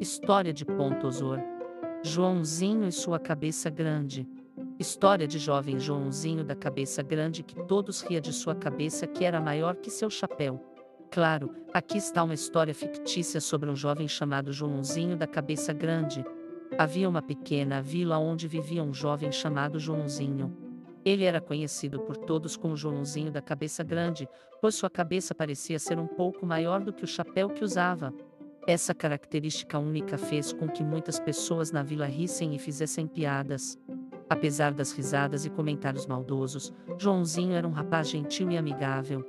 História de Pontosor. Joãozinho e sua cabeça grande. História de jovem Joãozinho da cabeça grande que todos ria de sua cabeça que era maior que seu chapéu. Claro, aqui está uma história fictícia sobre um jovem chamado Joãozinho da cabeça grande. Havia uma pequena vila onde vivia um jovem chamado Joãozinho. Ele era conhecido por todos como Joãozinho da cabeça grande, pois sua cabeça parecia ser um pouco maior do que o chapéu que usava. Essa característica única fez com que muitas pessoas na vila rissem e fizessem piadas. Apesar das risadas e comentários maldosos, Joãozinho era um rapaz gentil e amigável.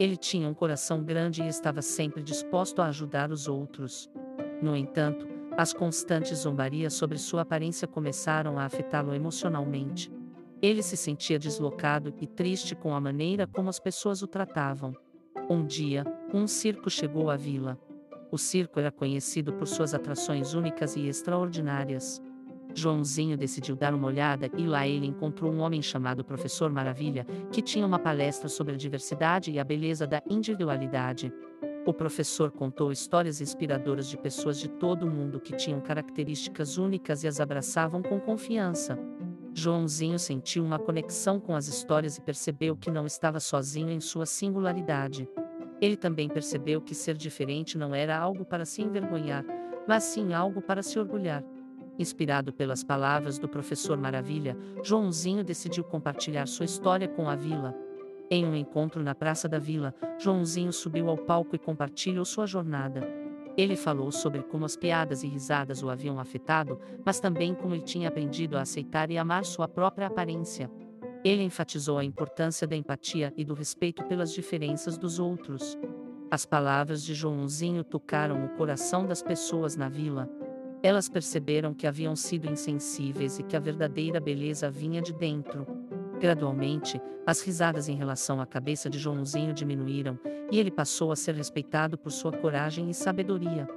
Ele tinha um coração grande e estava sempre disposto a ajudar os outros. No entanto, as constantes zombarias sobre sua aparência começaram a afetá-lo emocionalmente. Ele se sentia deslocado e triste com a maneira como as pessoas o tratavam. Um dia, um circo chegou à vila. O circo era conhecido por suas atrações únicas e extraordinárias. Joãozinho decidiu dar uma olhada e lá ele encontrou um homem chamado Professor Maravilha, que tinha uma palestra sobre a diversidade e a beleza da individualidade. O professor contou histórias inspiradoras de pessoas de todo o mundo que tinham características únicas e as abraçavam com confiança. Joãozinho sentiu uma conexão com as histórias e percebeu que não estava sozinho em sua singularidade. Ele também percebeu que ser diferente não era algo para se envergonhar, mas sim algo para se orgulhar. Inspirado pelas palavras do professor Maravilha, Joãozinho decidiu compartilhar sua história com a vila. Em um encontro na praça da vila, Joãozinho subiu ao palco e compartilhou sua jornada. Ele falou sobre como as piadas e risadas o haviam afetado, mas também como ele tinha aprendido a aceitar e amar sua própria aparência. Ele enfatizou a importância da empatia e do respeito pelas diferenças dos outros. As palavras de Joãozinho tocaram o coração das pessoas na vila. Elas perceberam que haviam sido insensíveis e que a verdadeira beleza vinha de dentro. Gradualmente, as risadas em relação à cabeça de Joãozinho diminuíram, e ele passou a ser respeitado por sua coragem e sabedoria.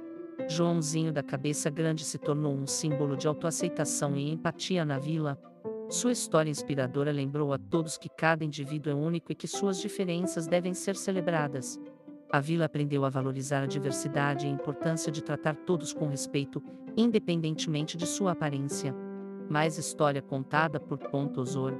Joãozinho da cabeça grande se tornou um símbolo de autoaceitação e empatia na vila. Sua história inspiradora lembrou a todos que cada indivíduo é único e que suas diferenças devem ser celebradas. A vila aprendeu a valorizar a diversidade e a importância de tratar todos com respeito, independentemente de sua aparência. Mais história contada por Pontosor.